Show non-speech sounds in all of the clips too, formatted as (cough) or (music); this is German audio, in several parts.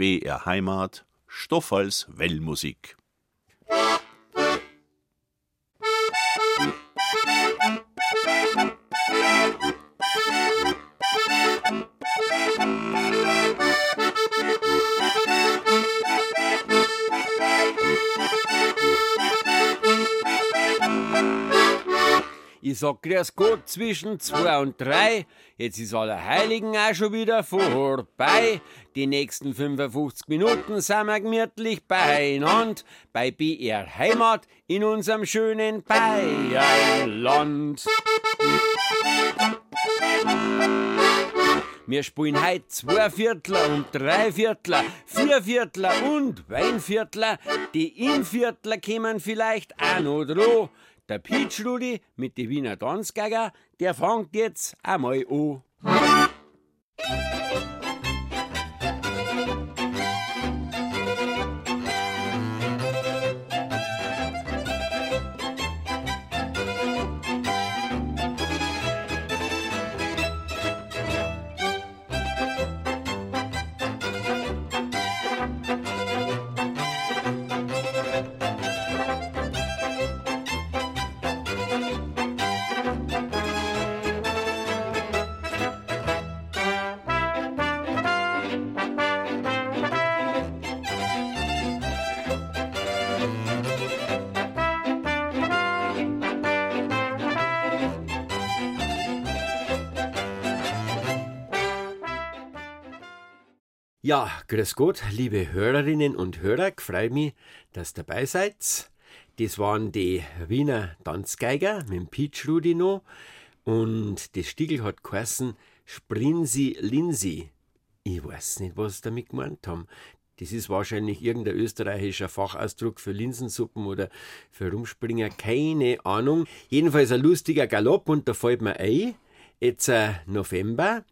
BR Heimat, Stoff als Wellmusik. Sag grüß Gott zwischen zwei und drei. Jetzt ist Allerheiligen auch schon wieder vorbei. Die nächsten 55 Minuten sind wir gemütlich beieinander. Bei BR Heimat in unserem schönen Bayerland. Wir spielen heute zwei Viertler und drei Viertler, vier Viertler und Weinviertler. Die Inviertler kämen vielleicht auch noch dran. Der Peach Rudi mit die Wiener Tanzgeiger, der fängt jetzt einmal an. Ja, grüß Gott, liebe Hörerinnen und Hörer, freue mich, dass ihr dabei seid. Das waren die Wiener Tanzgeiger mit dem Peach Rudi noch und das Stiegel hat geheißen Sprinsi Linsi. Ich weiß nicht, was sie damit gemeint haben. Das ist wahrscheinlich irgendein österreichischer Fachausdruck für Linsensuppen oder für Rumspringer, keine Ahnung. Jedenfalls ein lustiger Galopp und da fällt mir ein, jetzt äh, November,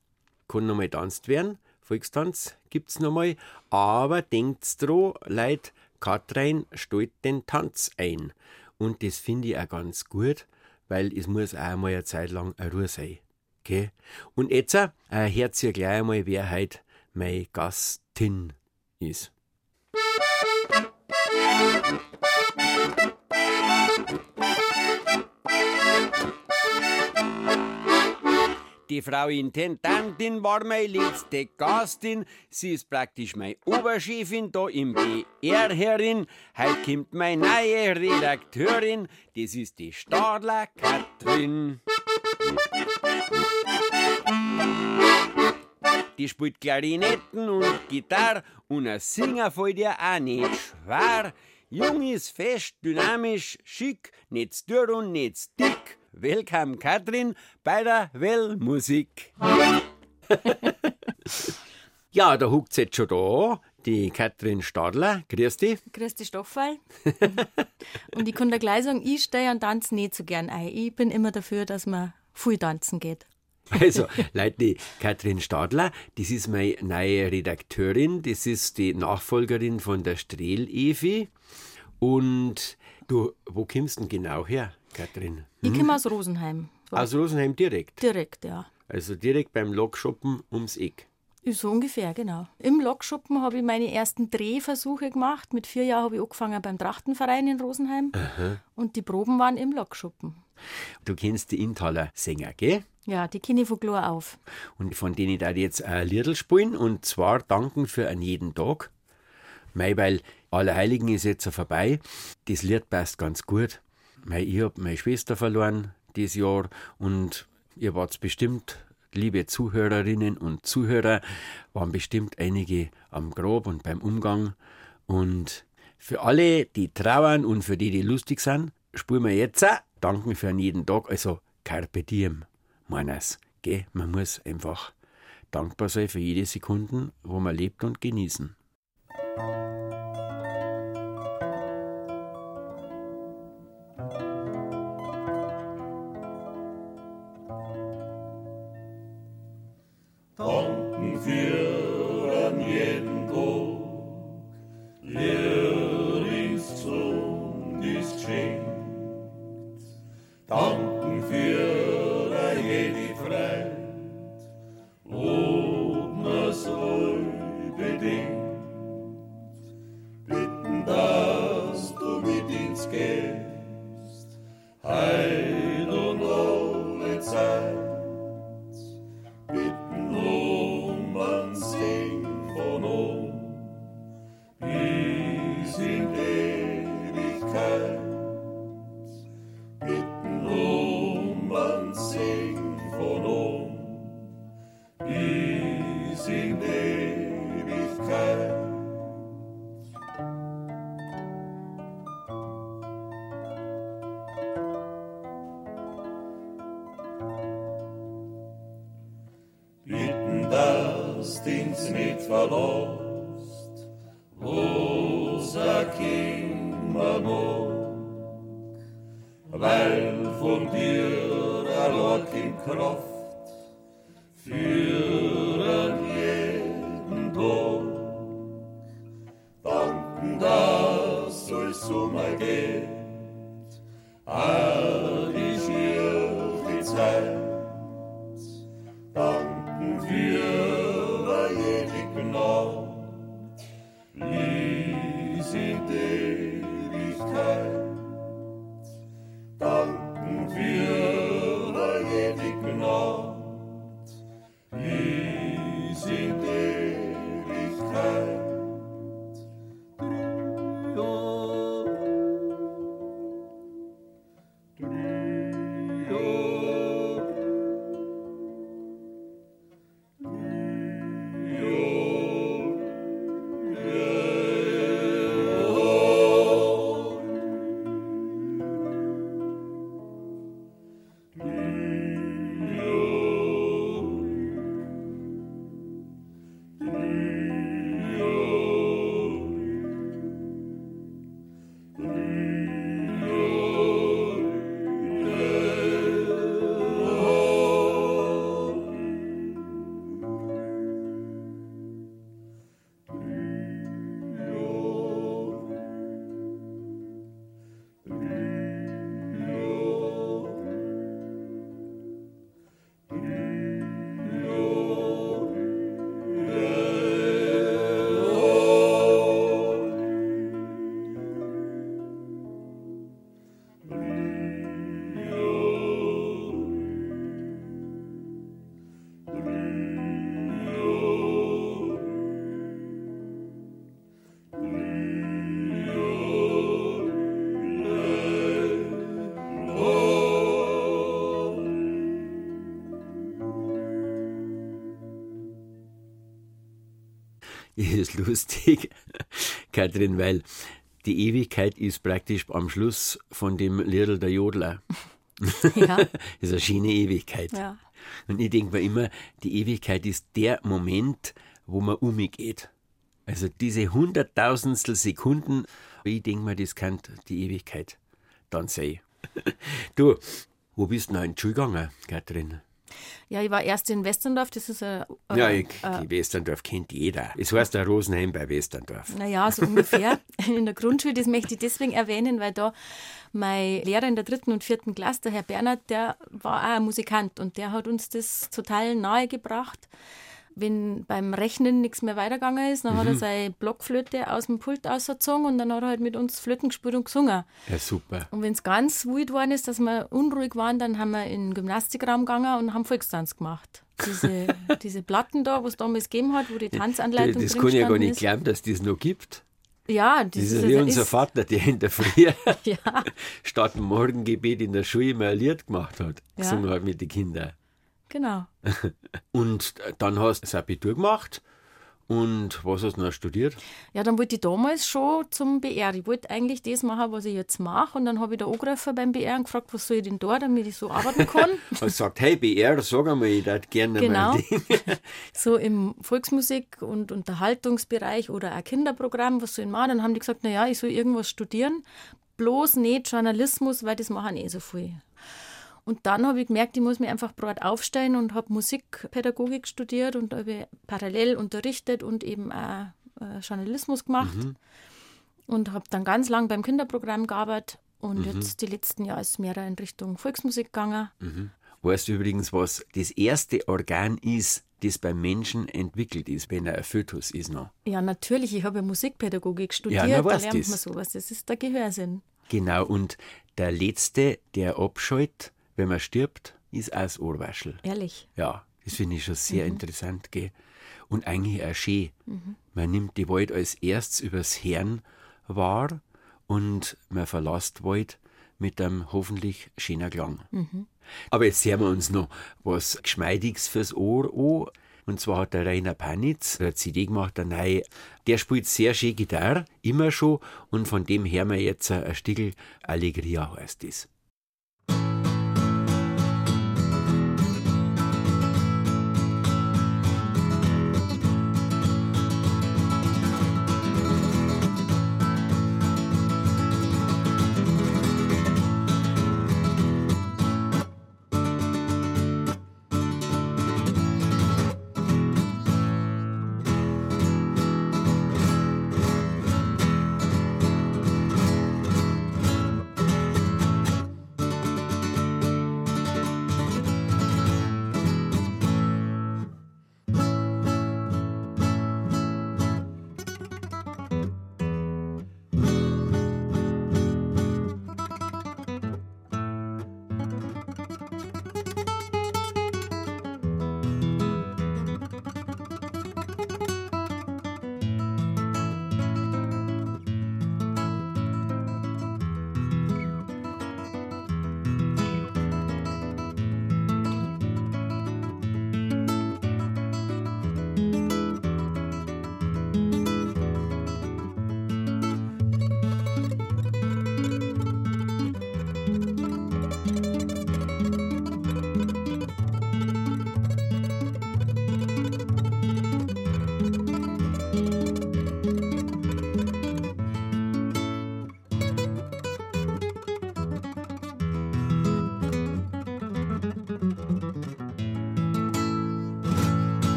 kann nochmal tanzt werden. Volkstanz gibt's nochmal, aber denkt's dran, Leute, Katrin stellt den Tanz ein. Und das finde ich auch ganz gut, weil es muss auch einmal eine Zeit lang eine Ruhe sein. Okay? Und jetzt äh, hört ihr gleich einmal, wer heute meine Gastin ist. Die Frau Intendantin war meine letzte Gastin. Sie ist praktisch meine Oberchefin da im BR herin. Heute kommt meine neue Redakteurin. Das ist die Stadler Katrin. Die spielt Klarinetten und Gitarre und ein Singer fällt ihr auch nicht schwer. Jung ist fest, dynamisch, schick, nicht dürr und nicht dick. Willkommen, Katrin, bei der Wellmusik. (laughs) ja, da huckt jetzt schon da, die Katrin Stadler. Grüß dich. Grüß dich, Stoffel. (laughs) und ich kann da gleich sagen, ich stehe und tanze nicht so gern ein. Ich bin immer dafür, dass man viel tanzen geht. Also, (laughs) Leute, die Katrin Stadler, das ist meine neue Redakteurin, das ist die Nachfolgerin von der Strehl-Evi. Und du, wo kommst du denn genau her, Katrin? Ich komme aus Rosenheim. Aus Rosenheim direkt? Direkt, ja. Also direkt beim Lokschuppen ums Eck. So ungefähr, genau. Im Lokschuppen habe ich meine ersten Drehversuche gemacht. Mit vier Jahren habe ich angefangen beim Trachtenverein in Rosenheim. Aha. Und die Proben waren im Lokschuppen. Du kennst die Intaler Sänger, gell? Ja, die kenne ich von klar auf. Und von denen da jetzt ein Liedl spielen und zwar danken für einen jeden Tag. Mei, weil Allerheiligen ist jetzt vorbei. Das Lied passt ganz gut. Ich hab meine Schwester verloren dieses Jahr und ihr wart bestimmt, liebe Zuhörerinnen und Zuhörer, waren bestimmt einige am Grab und beim Umgang. Und für alle, die trauern und für die, die lustig sind, spuren wir jetzt auch danken für jeden Tag, also Carpe Diem, meines. Man muss einfach dankbar sein für jede Sekunde, wo man lebt und genießen. Gnade, Lies in Ewigkeit. Lustig, (laughs) Kathrin, weil die Ewigkeit ist praktisch am Schluss von dem Liedl der Jodler. (laughs) Ja. Das (laughs) ist eine schöne Ewigkeit. Ja. Und ich denke mir immer, die Ewigkeit ist der Moment, wo man umgeht. Also diese hunderttausendstel Sekunden, ich denke mir, das kann die Ewigkeit dann sein. Du, wo bist du noch in die Schule gegangen, Kathrin? Ja, ich war erst in Westerndorf, das ist ein. äh, Ja, ich, äh, die Westerndorf kennt jeder. Es heißt der Rosenheim bei Westerndorf. Naja, so ungefähr. (laughs) In der Grundschule, das möchte ich deswegen erwähnen, weil da mein Lehrer in der dritten und vierten Klasse, der Herr Bernhard, der war auch ein Musikant und der hat uns das total nahe gebracht. Wenn beim Rechnen nichts mehr weitergegangen ist, dann hat er seine Blockflöte aus dem Pult ausgezogen und dann hat er halt mit uns Flöten gespielt und gesungen. Ja, super. Und wenn es ganz wild geworden ist, dass wir unruhig waren, dann haben wir in den Gymnastikraum gegangen und haben Volkstanz gemacht. Diese, (laughs) diese Platten da, was es damals gegeben hat, wo die Tanzanleitung Das drin kann ich ja gar nicht ist. glauben, dass das noch gibt. Ja, das, Das ist ja wie unser ist, Vater, der in der Früh (laughs) Ja, statt dem Morgengebet in der Schule immer ein Lied gemacht hat, Ja. gesungen hat mit den Kindern. Genau. (laughs) Und dann hast du das Abitur gemacht und was hast du noch studiert? Ja, dann wollte ich damals schon zum BR. Ich wollte eigentlich das machen, was ich jetzt mache. Und dann habe ich da angerufen beim BR und gefragt, was soll ich denn da, damit ich so arbeiten (laughs) kann. Hast gesagt, hey BR, sag einmal, ich würde gerne Genau. mal Ding. (laughs) so im Volksmusik- und Unterhaltungsbereich oder ein Kinderprogramm, was soll ich machen? Dann haben die gesagt, naja, ich soll irgendwas studieren, bloß nicht Journalismus, weil das machen eh so viel. Und dann habe ich gemerkt, ich muss mich einfach breit aufstellen und habe Musikpädagogik studiert und habe parallel unterrichtet und eben auch äh, Journalismus gemacht. Und habe dann ganz lang beim Kinderprogramm gearbeitet. Und jetzt die letzten Jahre ist mehr in Richtung Volksmusik gegangen. Weißt du übrigens, was das erste Organ ist, das beim Menschen entwickelt ist, wenn er ein Fötus ist noch? Ja, natürlich. Ich habe ja Musikpädagogik studiert. na, da lernt das. man sowas. Das ist der Gehörsinn. Genau, und der letzte, der abschaltet, wenn man stirbt, ist auch das Ohrwaschel. Ehrlich. Ja, das finde ich schon sehr Mhm. interessant, gell? Und eigentlich auch schön. Man nimmt die Wald als erstes übers Hirn wahr und man verlässt Wald mit einem hoffentlich schönen Klang. Mhm. Aber jetzt sehen wir uns noch was Geschmeidiges fürs Ohr an. Und zwar hat der Rainer Panitz eine CD gemacht, der neue. Der spielt sehr schön Gitarre, immer schon. Und von dem hören wir jetzt ein Stickel Allegria heißt das.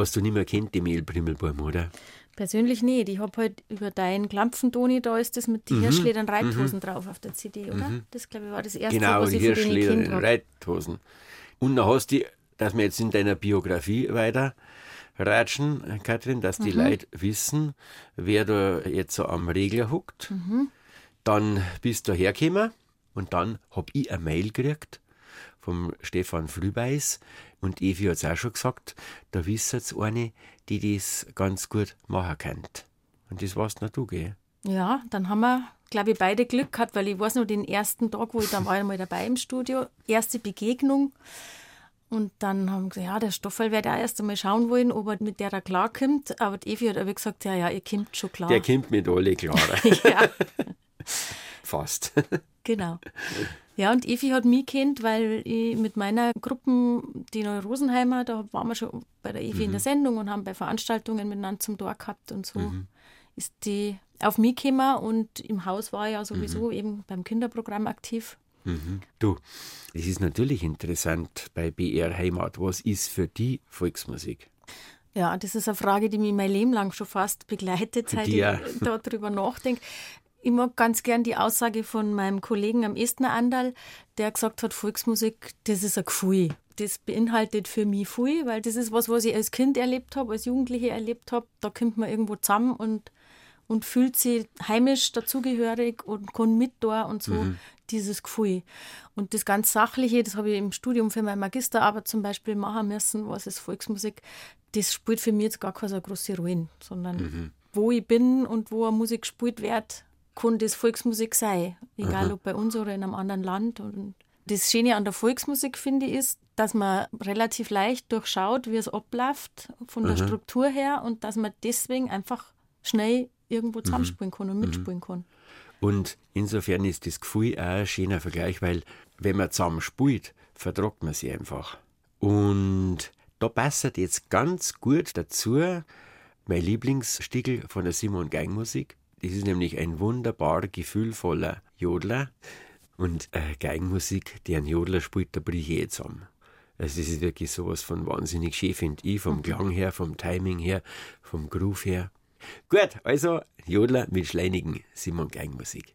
Hast du nicht mehr kennt, die Mehlbrimmelbaum, oder? Persönlich nicht. Ich habe halt über deinen Klampfentoni, da ist das mit den Mhm. Hirschledern Reithosen drauf auf der CD, oder? Das, glaube ich, war das erste, Genau, was ich von denen Hirschleder, kennt habe. Reithosen. Und dann hast du, dass wir jetzt in deiner Biografie weiter ratschen, Kathrin, dass Mhm. die Leute wissen, wer da jetzt so am Regler huckt. Mhm. Dann bist du hergekommen und dann hab ich eine Mail gekriegt vom Stefan Frühbeiß und Evi hat es auch schon gesagt, da wisst jetzt eine, die das ganz gut machen kann. Und das warst noch du, gell? Ja, dann haben wir, glaube ich, beide Glück gehabt, weil ich weiß noch, den ersten Tag, wo ich dann war ich mal dabei im Studio, erste Begegnung. Und dann haben wir gesagt, ja, der Stoffel wird auch erst einmal schauen wollen, ob er mit der da klarkommt. Aber die Evi hat aber gesagt, ja, ja, ihr kommt schon klar. Der kommt mit alle klar. (laughs) ja, Fast. genau. Ja, und Evi hat mich kennt, weil ich mit meiner Gruppe, die Neue Rosenheimer, da waren wir schon bei der Evi in der Sendung und haben bei Veranstaltungen miteinander zum Tor gehabt und so ist die auf mich gekommen und im Haus war ich ja sowieso eben beim Kinderprogramm aktiv. Du, es ist natürlich interessant bei BR Heimat. Was ist für die Volksmusik? Ja, das ist eine Frage, die mich mein Leben lang schon fast begleitet, seit ich darüber nachdenke. Ich mag ganz gern die Aussage von meinem Kollegen am Estner Andal, der gesagt hat, Volksmusik, das ist ein Gefühl. Das beinhaltet für mich viel, weil das ist was, was ich als Kind erlebt habe, als Jugendliche erlebt habe. Da kommt man irgendwo zusammen und, und fühlt sich heimisch dazugehörig und kann mit da und so dieses Gefühl. Und das ganz Sachliche, das habe ich im Studium für meine Magisterarbeit zum Beispiel machen müssen, was ist Volksmusik, das spielt für mich jetzt gar keine so große Rolle, sondern wo ich bin und wo eine Musik gespielt wird, kann das Volksmusik sein. Egal ob bei uns oder in einem anderen Land. Und das Schöne an der Volksmusik, finde ich, ist, dass man relativ leicht durchschaut, wie es abläuft von der Struktur her und dass man deswegen einfach schnell irgendwo zusammenspielen kann und mitspielen kann. Und insofern ist das Gefühl auch ein schöner Vergleich, weil wenn man zusammen spielt, vertragt man sich einfach. Und da passt jetzt ganz gut dazu mein Lieblingsstickel von der Simon Geigenmusik. Das ist nämlich ein wunderbar gefühlvoller Jodler. Und äh, Geigenmusik, deren Jodler spielt, da brich ich jetzt zusammen. Also das ist wirklich sowas von wahnsinnig schön, finde ich, vom Klang her, vom Timing her, vom Groove her. Gut, also Jodler mit schleinigen Simon Geigenmusik.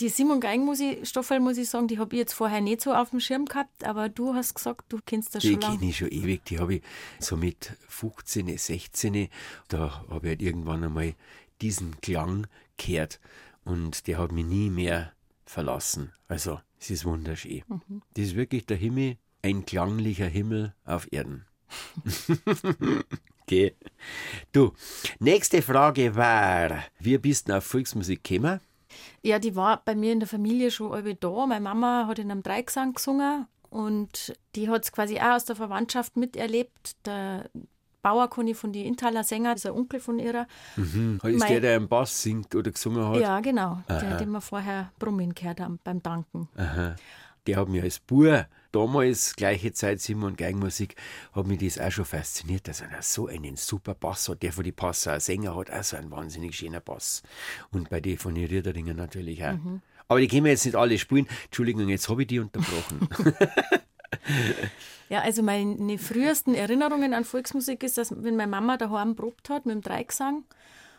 Die Simon Geigen muss ich, Stoffel muss ich sagen, die habe ich jetzt vorher nicht so auf dem Schirm gehabt, aber du hast gesagt, du kennst das Die schon lange. kenne ich schon ewig. Die habe ich so mit 15, 16, da habe ich halt irgendwann einmal diesen Klang gehört und der hat mich nie mehr verlassen. Also, es ist wunderschön. Das ist wirklich der Himmel, ein klanglicher Himmel auf Erden. (laughs) okay. Du, nächste Frage war, wie bist du auf Volksmusik gekommen? Ja, die war bei mir in der Familie schon alle da. Meine Mama hat in einem Dreigesang gesungen und die hat es quasi auch aus der Verwandtschaft miterlebt. Der Bauer Conny von die Intaler Sänger, das ist ein Onkel von ihrer. Ist Mein- der, der im Bass singt oder gesungen hat? Ja, genau. Der, den wir vorher brummen gehört haben beim Danken. Der hat mich als Bub, damals, gleiche Zeit Simon Geigenmusik, hat mich das auch schon fasziniert, dass er so einen super Bass hat. Der von die Passer Sänger hat auch so einen wahnsinnig schönen Bass. Und bei den von den Riederingen natürlich auch. Aber die können wir jetzt nicht alle spielen. Entschuldigung, jetzt habe ich die unterbrochen. (laughs) Ja, also meine frühesten Erinnerungen an Volksmusik ist, dass wenn meine Mama daheim probt hat mit dem Dreigesang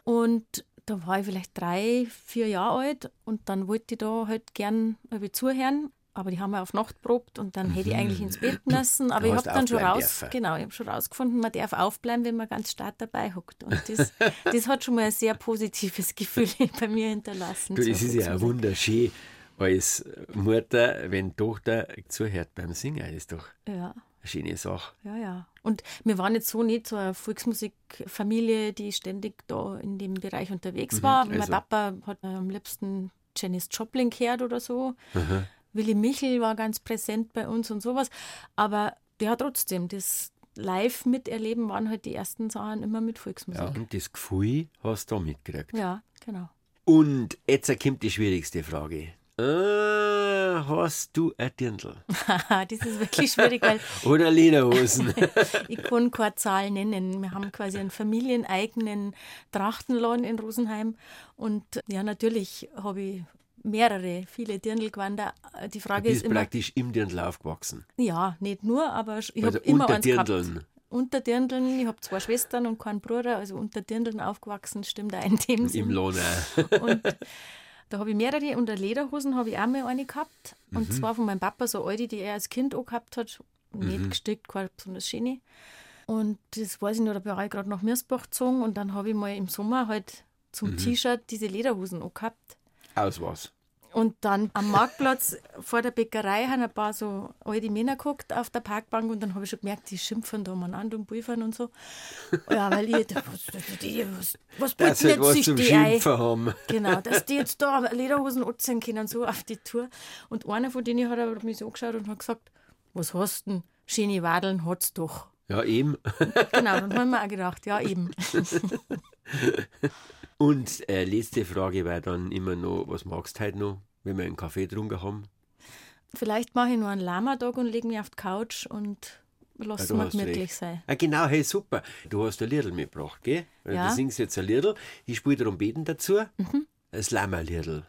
und da war ich vielleicht drei, vier Jahre alt und dann wollte ich da halt gern zuhören. Aber die haben ja auf Nacht probt und dann hätte ich eigentlich ins Bett müssen. Aber Da ich habe du dann schon raus, dürfen. genau, ich habe schon rausgefunden, man darf aufbleiben, wenn man ganz stark dabei hockt. Und das, (laughs) das hat schon mal ein sehr positives Gefühl (laughs) bei mir hinterlassen. du, zur das ist ja auch wunderschön als Mutter, wenn Tochter zuhört beim Singen. Das ist doch Ja, Eine schöne Sache. Ja, ja. Und wir waren jetzt so nicht so eine Volksmusikfamilie, die ständig da in dem Bereich unterwegs war. also- Mein Papa hat am liebsten Janis Joplin gehört oder so. Willi Michel war ganz präsent bei uns und sowas. Aber ja, trotzdem, das live miterleben waren halt die ersten Sachen immer mit Ja, Volksmusik. und das Gefühl hast du da mitgekriegt. Ja, genau. Und jetzt kommt die schwierigste Frage. Äh, hast du ein Dirndl? (laughs) Das ist wirklich schwierig, weil (laughs) Oder Lederhosen? (laughs) ich kann keine Zahl nennen. Wir haben quasi einen familieneigenen Trachtenladen in Rosenheim. Und ja, natürlich habe ich mehrere, viele Dirndlgewänder. Die Du Frage ist bist immer, praktisch im Dirndl aufgewachsen. ja, nicht nur, aber ich Also habe immer unter eins gehabt. Dirndln. Unter Dirndln. Ich habe zwei Schwestern und keinen Bruder, also unter Dirndln aufgewachsen, stimmt auch in dem Im Sinn. Lohn. (laughs) Und da habe ich mehrere. Und eine Lederhosen habe ich auch mal eine gehabt. Und Mhm. zwar von meinem Papa, so alte, die er als Kind auch gehabt hat. Nicht Mhm. gestickt, keine besonders schöne. Und das weiß ich noch, da war ich gerade nach Mirsbach gezogen. Und dann habe ich mal im Sommer halt zum Mhm. T-Shirt diese Lederhosen auch gehabt. Aus was? Und dann am Marktplatz vor der Bäckerei haben ein paar so alte Männer geguckt auf der Parkbank und dann habe ich schon gemerkt, die schimpfen da an und Pulvern und so. Ja, weil ich, was, die, was, was Das bilden halt was jetzt zum sich die ein? Schimpfen haben. Genau, (laughs) dass die jetzt da Lederhosen anziehen können, so auf die Tour. Und einer von denen hat aber mich so angeschaut und hat gesagt, was hast denn? Schöne Wadeln hat's doch. Ja, eben. Genau, dann haben wir auch gedacht, ja eben. (laughs) Und äh, letzte Frage war dann immer noch, was magst du heute noch, wenn wir einen Kaffee getrunken haben? Vielleicht mache ich nur einen Lama-Tag und lege mich auf die Couch und Ja, lasse du es gemütlich sein. Ah, genau, hey, super. Du hast ein Liedl mitgebracht, gell? Ja. Du singst jetzt ein Liedl. Ich spiele Trompeten dazu. Mhm. Das Lama-Liedl.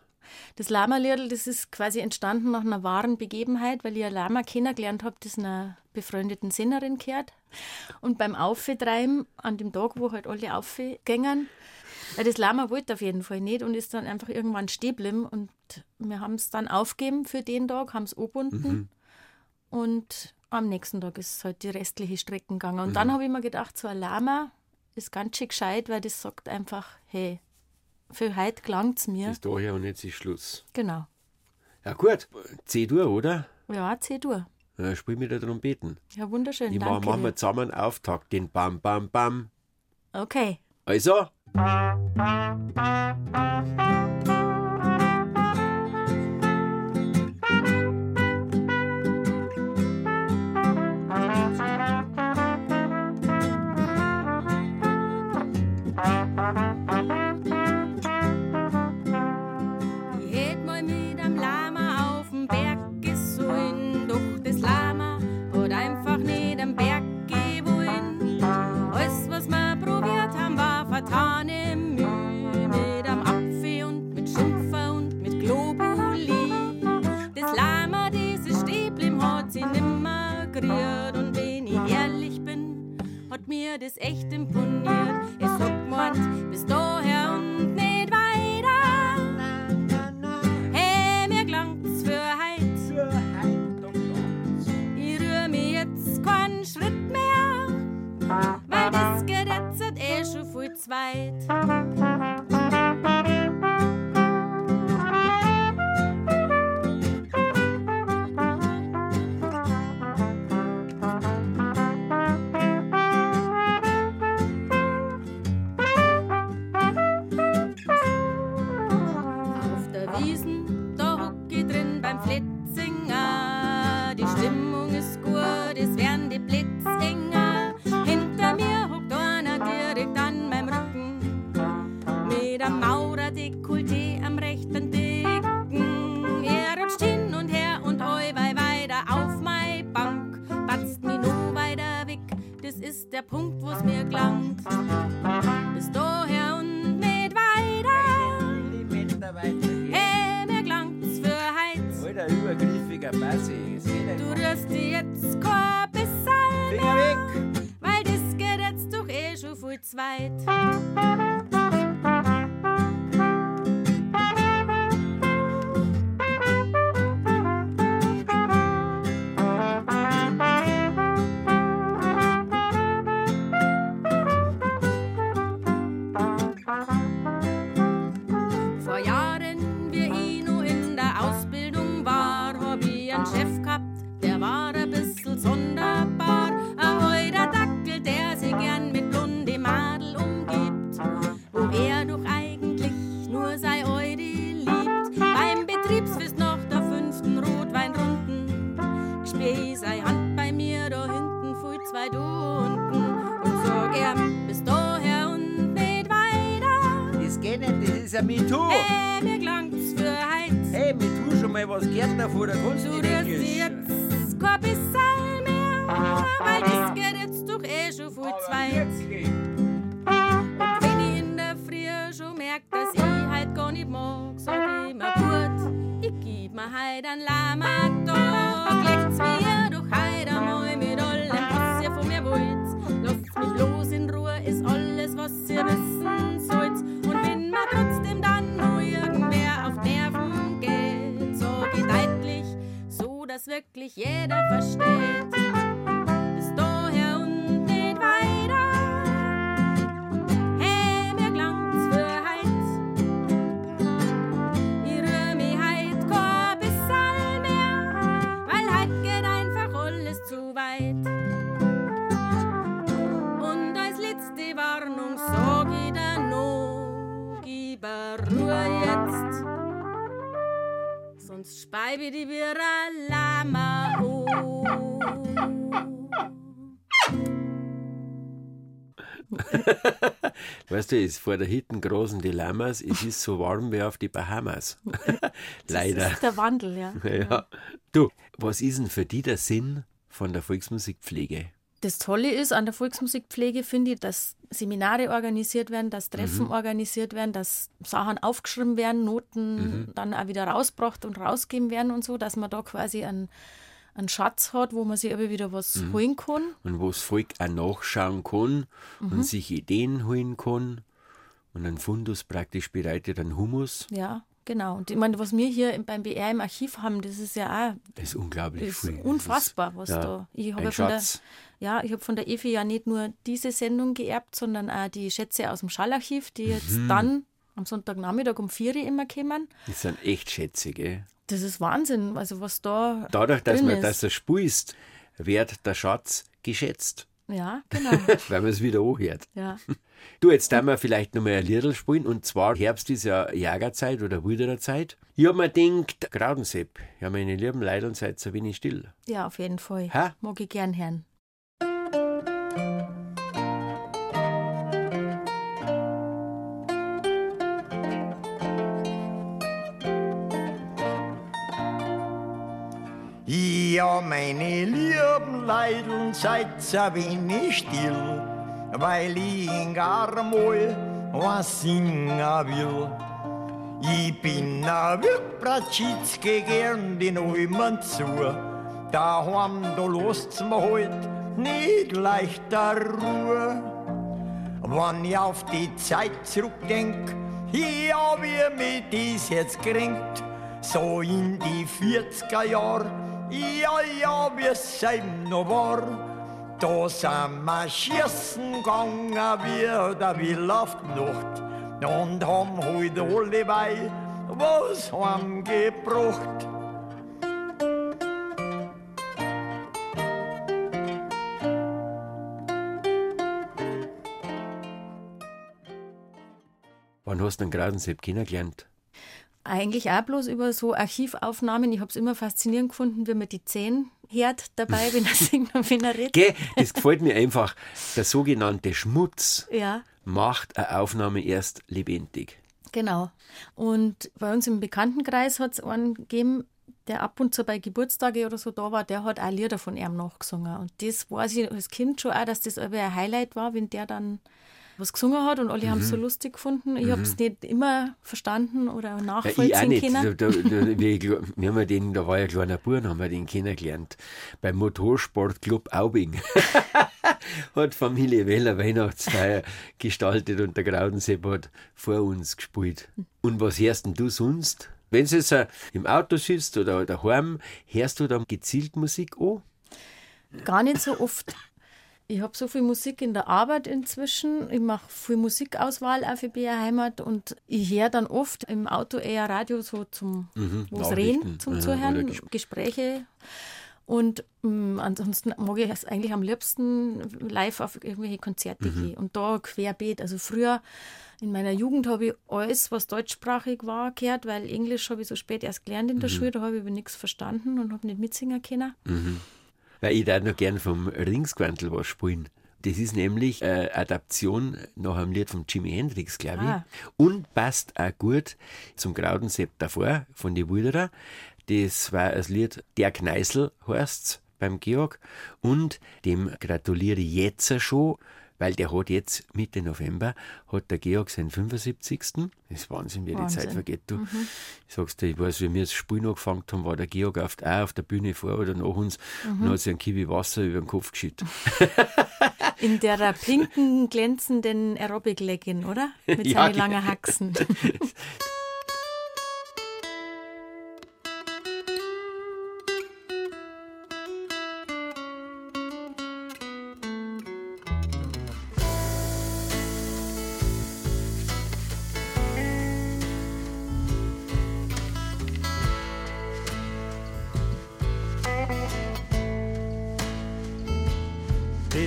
Das Lama-Liedl, das ist quasi entstanden nach einer wahren Begebenheit, weil ich ein Lama kennengelernt habe, das einer befreundeten Sängerin gehört. Und beim Aufgetreiben, an dem Tag, wo halt alle aufgängen, ja, das Lama wollte auf jeden Fall nicht und ist dann einfach irgendwann stehen geblieben. Und wir haben es dann aufgegeben für den Tag, haben es angebunden. Und am nächsten Tag ist halt die restliche Strecke gegangen. Und dann habe ich mir gedacht, so ein Lama ist ganz schön gescheit, weil das sagt einfach, hey, für heute gelangt es mir. Bis daher und jetzt ist Schluss. Genau. Ja, gut. C-Dur, oder? Ja, C-Dur. Ja, spiel mit der Trompeten. Ja, wunderschön. Ich mach, Danke. machen wir zusammen einen Auftakt, den Bam, Bam, Bam. Okay. Also, Ich das echt imponiert. Es hat gemeint, so dass wirklich jeder versteht. Ich die ein Lama an. Weißt du, ist vor der Hitten großen Dilemmas, es ist so warm wie auf die Bahamas. (laughs) Leider. Das ist der Wandel, ja. Ja. Du, was ist denn für dich der Sinn von der Volksmusikpflege? Das Tolle ist an der Volksmusikpflege, finde ich, dass Seminare organisiert werden, dass Treffen organisiert werden, dass Sachen aufgeschrieben werden, Noten dann auch wieder rausgebracht und rausgegeben werden und so, dass man da quasi einen, einen Schatz hat, wo man sich aber wieder was holen kann. Und wo das Volk auch nachschauen kann und sich Ideen holen kann. Und ein Fundus praktisch bereitet, ein Humus. Ja, genau. Und ich meine, was wir hier im- beim BR im Archiv haben, das ist ja auch Das ist unglaublich ist viel. unfassbar, was ja, da. Ich habe ja von der, ja, ich habe von der Evi ja nicht nur diese Sendung geerbt, sondern auch die Schätze aus dem Schallarchiv, die jetzt Mhm. dann am Sonntagnachmittag um 4 Uhr immer kommen. Das sind echt Schätze, gell? Das ist Wahnsinn, also was da Dadurch, dass man ist. das er spulst, wird der Schatz geschätzt, Ja, genau. (laughs) weil man es wieder anhört. ja. Du, jetzt darf wir vielleicht noch mal ein Liedl spielen. Und zwar, Herbst ist ja Jagerzeit oder Wildererzeit. Ich hab mir gedacht, Graudensepp, ja, meine lieben Leute, seid so wenig still. ja, auf jeden Fall. Hä? Mag ich gern hören. Ja, meine lieben Leidl, seid ein wenig still, weil ich in gar mal was singen will. Ich bin a Wirtbratschitzke gern den Almen zu. Daheim, da lasst's mir halt nicht leichter Ruhe. Wenn ich auf die Zeit zurückdenk, ja, wie mich das jetzt kränkt, so in die 40er Jahr, ja, ja, wie es sein noch war, da sind wir schießen gegangen wie der Will auf die Nacht und haben halt alle bei was heimgebracht. Wann hast du den Graudensepp kennengelernt? Eigentlich auch bloß über so Archivaufnahmen. Ich habe es immer faszinierend gefunden, wie man die Zehen hört dabei, wenn er (laughs) singt und wenn er redet. Gell, das gefällt mir einfach. Der sogenannte Schmutz Ja, macht eine Aufnahme erst lebendig. genau. Und bei uns im Bekanntenkreis hat es einen gegeben, der ab und zu bei Geburtstage oder so da war, der hat auch Lieder von ihm nachgesungen. Und das weiß ich als Kind schon auch, dass das ein Highlight war, wenn der dann was gesungen hat und alle haben es so lustig gefunden. Ich habe es nicht immer verstanden oder Ja, nachvollziehen nicht. können. Da, da, da, wir, (laughs) wir haben ja den, da war ja ein kleiner Bub, haben wir den kennengelernt. Beim Motorsportclub Aubing. (laughs) hat Familie Weller Weihnachtsfeier gestaltet und der Graudensepp hat vor uns gespielt. Und was hörst denn du sonst? Wenn du jetzt im Auto sitzt oder daheim, hörst du dann gezielt Musik an? Gar nicht so oft. Ich habe so viel Musik in der Arbeit inzwischen. Ich mache viel Musikauswahl auch für BR Heimat und ich höre dann oft im Auto eher Radio so zum wo es Nachrichten, reden, zum ja, Zuhören, Ges- Gespräche. Und ähm, ansonsten mag ich es eigentlich am liebsten live auf irgendwelche Konzerte gehen. Und da querbeet. Also früher in meiner Jugend habe ich alles, was deutschsprachig war, gehört, weil Englisch habe ich so spät erst gelernt in der Schule. Da habe ich aber nichts verstanden und habe nicht mitsingen können. Weil ich da noch gern vom Ringsquantel was spielen. Das ist nämlich eine Adaption nach einem Lied von Jimi Hendrix, glaube ich. Ah. Und passt auch gut zum Graudensepp davor von die Wilderer. Das war das Lied Der Kneißl heißt's beim Georg. Und dem gratuliere ich jetzt schon, weil der hat jetzt Mitte November, hat der Georg seinen 75. Das ist Wahnsinn, wie die Wahnsinn. Zeit vergeht. Du. Ich sag's dir, ich weiß, wie wir das Spiel angefangen haben, war der Georg auf, auch auf der Bühne vor oder nach uns und hat sich einen Kiwi Wasser über den Kopf geschüttet. (laughs) In der pinken, (laughs) glänzenden Aerobic-Legging, oder? Mit (laughs) Ja, seinen langen Haxen.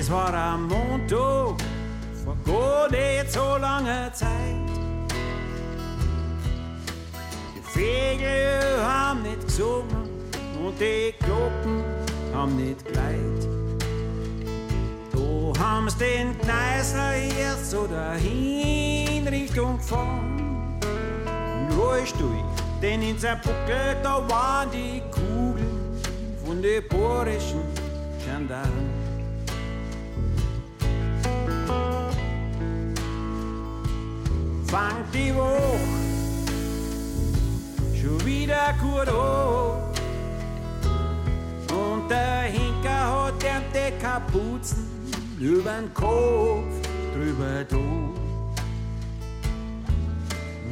Das war am Montag vor gar nicht so langer Zeit. Die Vögel haben nicht gesungen und die Glocken haben nicht gleit. Da haben sie den Kneißler erst so dahin Richtung gefahren. Ist durch, denn in sein Buckel da waren die Kugeln von den bohrischen Gendarmen. Fangt die Woche schon wieder gut an. Und der Henker hat ihm die Kapuzen übern Kopf drüber da.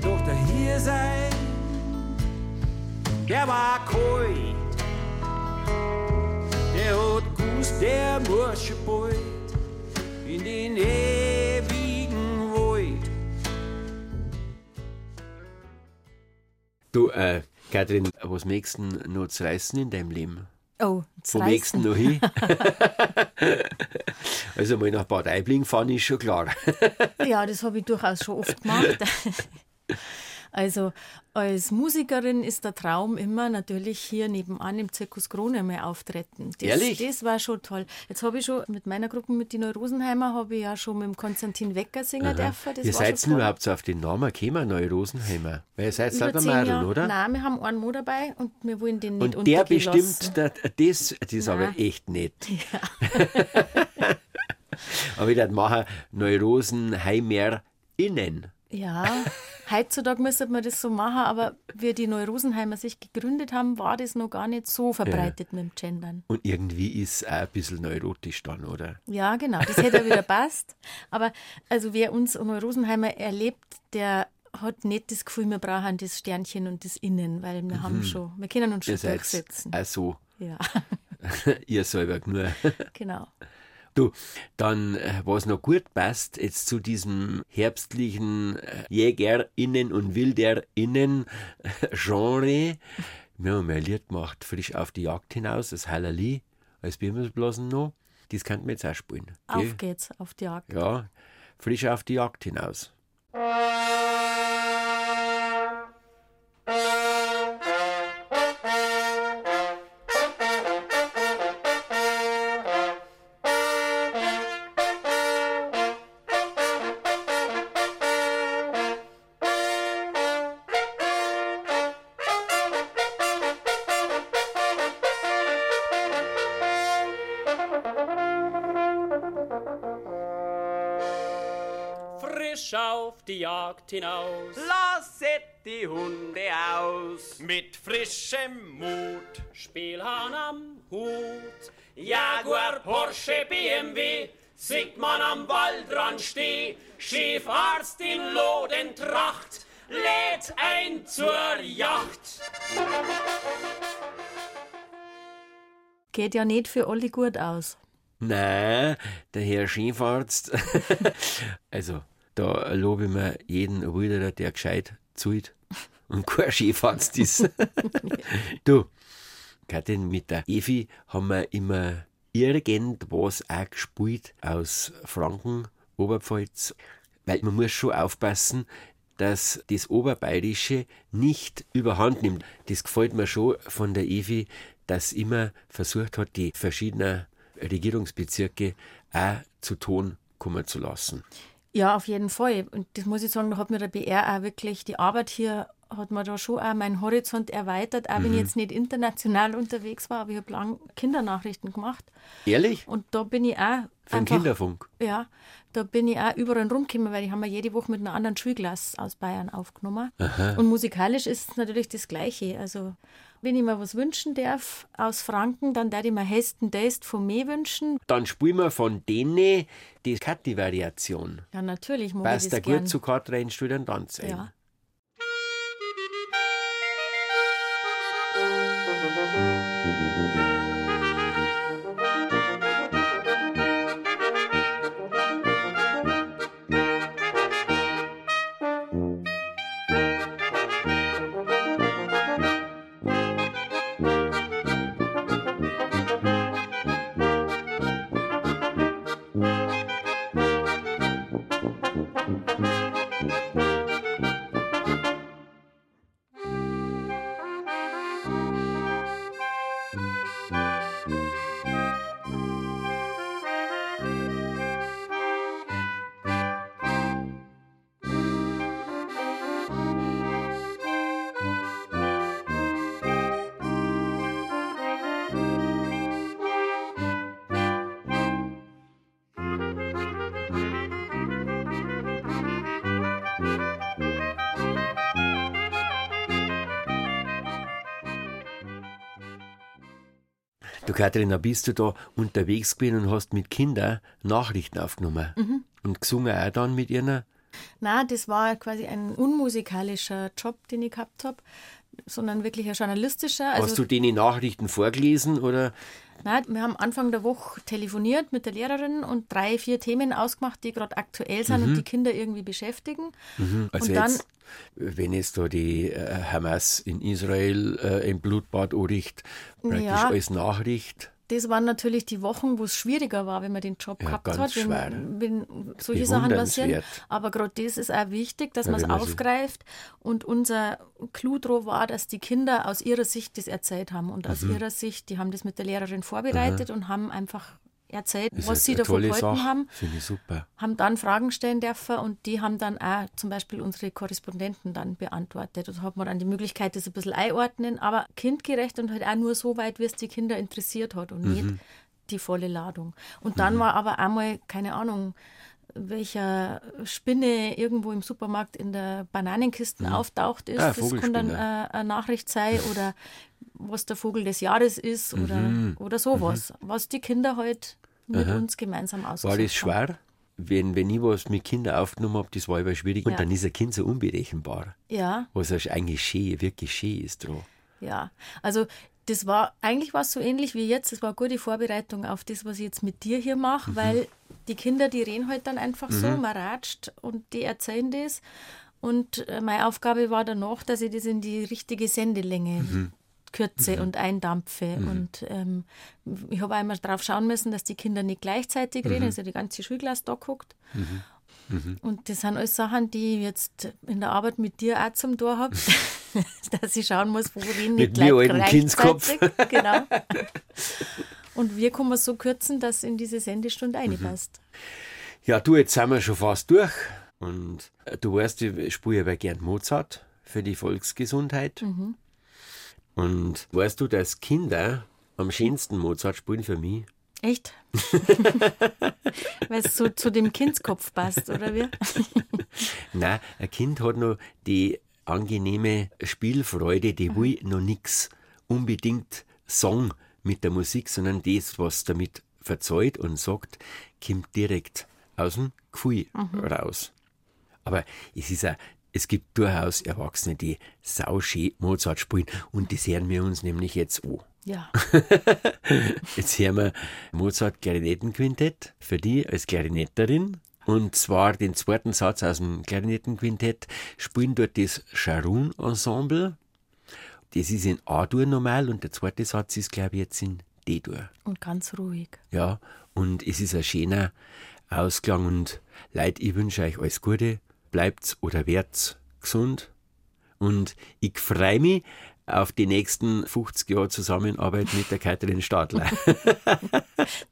Doch der hier sein, der war kalt. Der hat gewusst, der muss schon bald in den ewigen Du, äh, Kathrin, was möchtest du denn noch zu reißen in deinem Leben? Oh, das Wo möchtest du noch hin? (laughs) (laughs) also mal nach Bad Aibling fahren ist schon klar. Ja, das habe ich durchaus schon oft gemacht. (laughs) Also als Musikerin ist der Traum immer natürlich hier nebenan im Zirkus Krone mal auftreten. Das, Ehrlich? Das war schon toll. Jetzt habe ich schon mit meiner Gruppe, mit den Neurosenheimer, habe ich ja schon mit dem Konstantin Wecker singen dürfen. Das Ihr seid toll. überhaupt so auf den Namen gekommen, Neue Rosenheimer? Weil ihr seid selber Jahre. oder? Nein, wir haben einen Mo dabei und wir wollen den nicht Und der bestimmt, der, das, das ist aber echt nett. (laughs) (laughs) aber ich würde machen, Neurosenheimer innen. Ja, heutzutage müsste man das so machen, aber wie die Neurosenheimer sich gegründet haben, war das noch gar nicht so verbreitet mit dem Gendern. Und irgendwie ist auch ein bisschen neurotisch dann, oder? Ja, genau, das hätte ja wieder passt. Aber also wer uns Neurosenheimer erlebt, der hat nicht das Gefühl, wir brauchen das Sternchen und das Innen, weil wir haben schon, wir können uns schon durchsetzen. auch so, Ja, (laughs) ihr selber nur. genau. Du, dann, äh, was noch gut passt, jetzt zu diesem herbstlichen äh, JägerInnen und WilderInnen äh, Genre. Wir haben ein Lied gemacht, frisch auf die Jagd hinaus, das Hallali, als Bimmersblasen noch. Das könnten wir jetzt auch spielen. gell? Auf geht's, auf die Jagd. Ja, frisch auf die Jagd hinaus. Frischem Mut. Spielhahn am Hut, Jaguar, Porsche, BMW. Sieht man am Waldrand steh. Schiefarzt in Lodentracht. Lädt ein zur Yacht. Geht ja nicht für alle gut aus. Nein, der Herr Chefarzt. (laughs) also, da lobe ich mir jeden Wilderer, der gescheit zahlt (laughs) und kein Chefarzt ist. (laughs) du, Katrin, mit der Evi haben wir immer irgendwas auch gespielt aus Franken, Oberpfalz, weil man muss schon aufpassen, dass das Oberbayerische nicht überhand nimmt. Das gefällt mir schon von der Evi, dass immer versucht hat, die verschiedenen Regierungsbezirke auch zu Ton kommen zu lassen. Ja, auf jeden Fall. Und das muss ich sagen, da hat mir der BR auch wirklich die Arbeit hier, hat mir da schon auch meinen Horizont erweitert, auch wenn ich jetzt nicht international unterwegs war, aber ich habe lange Kindernachrichten gemacht. Ehrlich? Und da bin ich auch. Für den Kinderfunk? Ja, da bin ich auch überall rumgekommen, weil die haben wir jede Woche mit einer anderen Schulklasse aus Bayern aufgenommen. Und musikalisch ist es natürlich das Gleiche. Also, wenn ich mir was wünschen darf aus Franken, dann darf ich mir Hesten Deist von mir wünschen. Dann spielen wir von denen die Katti-Variation. Ja, natürlich, Passt ich da gut zu Katrin Student Tanz ein. Ja. Du Katrin, bist du da unterwegs gewesen und hast mit Kindern Nachrichten aufgenommen. Mhm. Und gesungen auch dann mit ihnen. Na, das war quasi ein unmusikalischer Job, den ich gehabt habe, sondern wirklich ein journalistischer. Also, Hast du denen Nachrichten vorgelesen oder Nein, wir haben Anfang der Woche telefoniert mit der Lehrerin und drei, vier Themen ausgemacht, die gerade aktuell sind und die Kinder irgendwie beschäftigen. also und dann, jetzt, wenn jetzt da die äh, Hamas in Israel äh, im Blutbad anricht, praktisch Ja. als Nachricht. Das waren natürlich die Wochen, wo es schwieriger war, wenn man den Job Ja, gehabt hat, wenn, schwer. wenn solche Sachen passieren. Aber gerade das ist auch wichtig, dass Ja, man es aufgreift. Und unser Clou drauf war, dass die Kinder aus ihrer Sicht das erzählt haben. Und aus Mhm. ihrer Sicht, die haben das mit der Lehrerin vorbereitet und haben einfach erzählt, Das was sie davon gehalten Sache. haben. Finde ich super. haben dann Fragen stellen dürfen und die haben dann auch zum Beispiel unsere Korrespondenten dann beantwortet. Und da hat man dann die Möglichkeit, das ein bisschen einordnen, aber kindgerecht und halt auch nur so weit, wie es die Kinder interessiert hat und nicht die volle Ladung. Und dann war aber einmal, keine Ahnung, welcher Spinne irgendwo im Supermarkt in der Bananenkiste auftaucht ist. Ah, das kann dann äh, eine Nachricht sein oder (laughs) was der Vogel des Jahres ist oder, oder sowas, was die Kinder halt mit uns gemeinsam ausgesucht War das haben. schwer? Wenn, wenn ich was mit Kindern aufgenommen habe, das war immer schwierig. Und Ja. dann ist ein Kind so unberechenbar. Ja, Was eigentlich schön, wirklich schön ist dran. Ja, also das war eigentlich was so ähnlich wie jetzt. Das war eine gute Vorbereitung auf das, was ich jetzt mit dir hier mache, weil die Kinder, die reden halt dann einfach so, man ratscht und die erzählen das. Und äh, meine Aufgabe war danach, dass ich das in die richtige Sendelänge kürze und eindampfe. Und ähm, ich habe einmal drauf schauen müssen, dass die Kinder nicht gleichzeitig reden, also die ganze Schulklasse da guckt. Und das sind alles Sachen, die ich jetzt in der Arbeit mit dir auch zum Tor habe, (laughs) (laughs) dass ich schauen muss, wo reden mir gleich alten Kindskopf. gleichzeitig. (laughs) Genau. Und wir können es so kürzen, dass in diese Sendestunde reinpasst. Ja, du, jetzt sind wir schon fast durch. Und äh, du weißt, ich spiele aber gern Mozart für die Volksgesundheit. Und weißt du, dass Kinder am schönsten Mozart spielen für mich? Echt? Weil es so zu dem Kindskopf passt, oder wie? (laughs) Nein, ein Kind hat noch die angenehme Spielfreude, die will noch nichts unbedingt sagen mit der Musik, sondern das, was damit verzeiht und sagt, kommt direkt aus dem Gefühl raus. Aber es ist auch, es gibt durchaus Erwachsene, die sauschön Mozart spielen und das hören wir uns nämlich jetzt an. Ja. (laughs) Jetzt hören wir Mozart Klarinettenquintett für die als Klarinetterin. Und zwar den zweiten Satz aus dem Klarinettenquintett spielen dort das Charun Ensemble. Das ist in A-Dur normal und der zweite Satz ist, glaube ich, jetzt in D-Dur. Und ganz ruhig. Ja, und es ist ein schöner Ausklang und Leute, ich wünsche euch alles Gute, bleibt's oder werd's gesund Und ich freue mich auf die nächsten 50 Jahre Zusammenarbeit mit der Katrin Stadler. (laughs)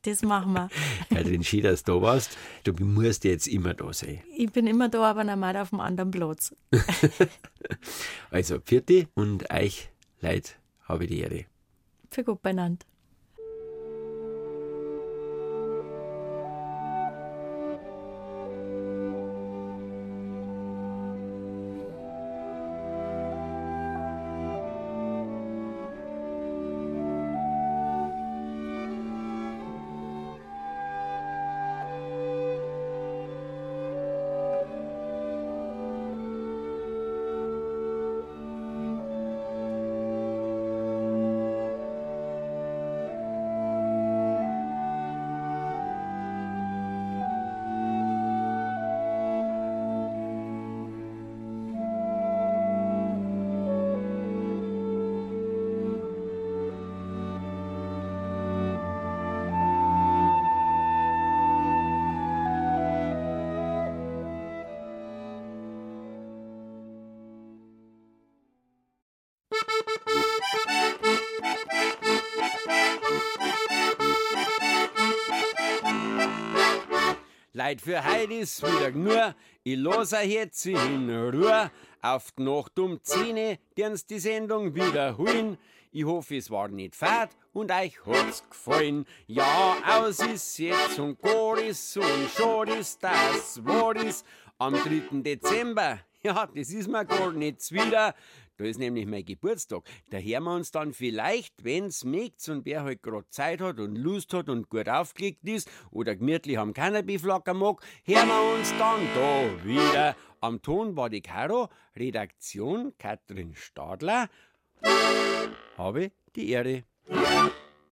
Das machen wir. Katrin, schön, dass du da warst. Du musst jetzt immer da sein. Ich bin immer da, aber normal auf einem anderen Platz. (laughs) Also, Pfiati und euch, Leid, habe ich die Ehre. Für gut beieinander. Leid für heut ist wieder nur, ich euch jetzt in Ruhe. Auf die Nacht um 10 dienst die Sendung wiederholen. Ich hoffe, es war nicht fad und euch hat's gefallen. Ja, aus ist jetzt und gut ist und schade ist das war ist. Am 3. Dezember, (laughs) ja, das ist mir gar nicht wieder. Da ist nämlich mein Geburtstag. Da hören wir uns dann vielleicht, wenn's mögt und wer halt grad Zeit hat und Lust hat und gut aufgelegt ist oder gemütlich am Canapé flackern mag, hören wir uns dann da wieder. Am Ton war die Caro, Redaktion Katrin Stadler. Habe die Ehre.